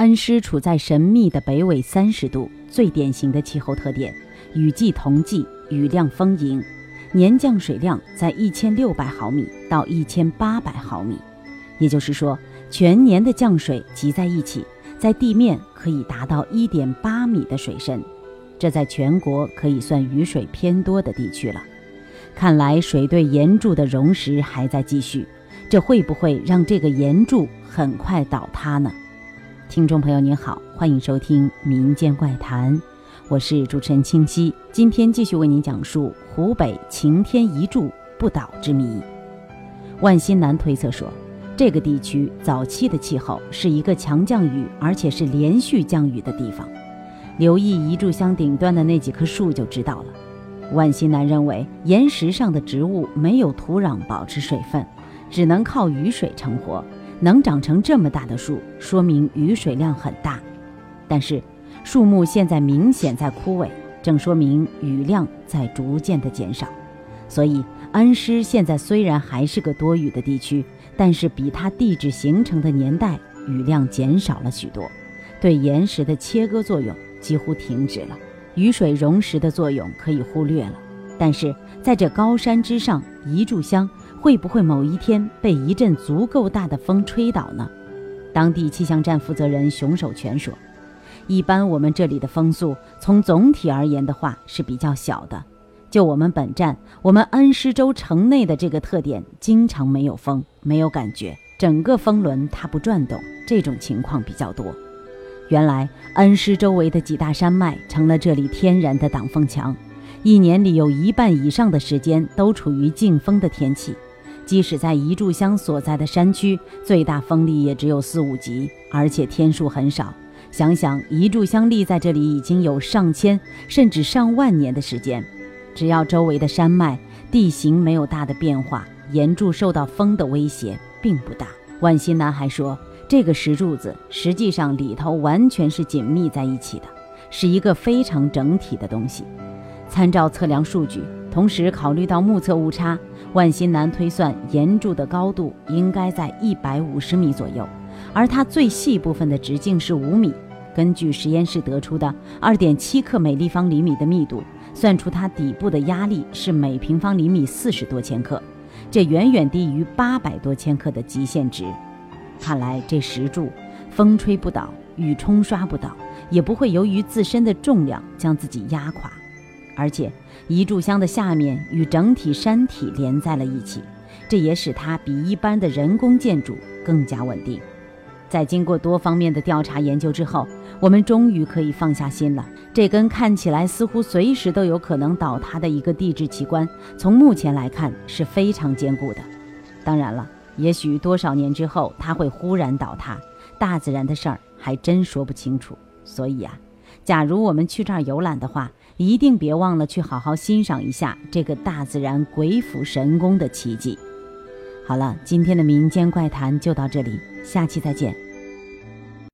恩施处在神秘的北纬三十度，最典型的气候特点，雨季同季，雨量丰盈，年降水量在一千六百毫米到一千八百毫米，也就是说，全年的降水集在一起，在地面可以达到一点八米的水深，这在全国可以算雨水偏多的地区了。看来水对岩柱的溶蚀还在继续，这会不会让这个岩柱很快倒塌呢？听众朋友您好，欢迎收听《民间怪谈》，我是主持人清溪，今天继续为您讲述湖北擎天一柱不倒之谜。万新南推测说，这个地区早期的气候是一个强降雨，而且是连续降雨的地方。留意一炷香顶端的那几棵树就知道了。万新南认为，岩石上的植物没有土壤保持水分，只能靠雨水成活。能长成这么大的树，说明雨水量很大。但是，树木现在明显在枯萎，正说明雨量在逐渐的减少。所以，恩施现在虽然还是个多雨的地区，但是比它地质形成的年代雨量减少了许多，对岩石的切割作用几乎停止了，雨水溶蚀的作用可以忽略了。但是，在这高山之上，一炷香。会不会某一天被一阵足够大的风吹倒呢？当地气象站负责人熊守全说：“一般我们这里的风速，从总体而言的话是比较小的。就我们本站，我们恩施州城内的这个特点，经常没有风，没有感觉，整个风轮它不转动，这种情况比较多。原来恩施周围的几大山脉成了这里天然的挡风墙，一年里有一半以上的时间都处于静风的天气。”即使在一炷香所在的山区，最大风力也只有四五级，而且天数很少。想想一炷香立在这里已经有上千甚至上万年的时间，只要周围的山脉地形没有大的变化，岩柱受到风的威胁并不大。万新南还说，这个石柱子实际上里头完全是紧密在一起的，是一个非常整体的东西。参照测量数据，同时考虑到目测误差。万新南推算岩柱的高度应该在一百五十米左右，而它最细部分的直径是五米。根据实验室得出的二点七克每立方厘米的密度，算出它底部的压力是每平方厘米四十多千克，这远远低于八百多千克的极限值。看来这石柱风吹不倒，雨冲刷不倒，也不会由于自身的重量将自己压垮。而且，一炷香的下面与整体山体连在了一起，这也使它比一般的人工建筑更加稳定。在经过多方面的调查研究之后，我们终于可以放下心了。这根看起来似乎随时都有可能倒塌的一个地质奇观，从目前来看是非常坚固的。当然了，也许多少年之后它会忽然倒塌，大自然的事儿还真说不清楚。所以啊，假如我们去这儿游览的话，一定别忘了去好好欣赏一下这个大自然鬼斧神工的奇迹。好了，今天的民间怪谈就到这里，下期再见。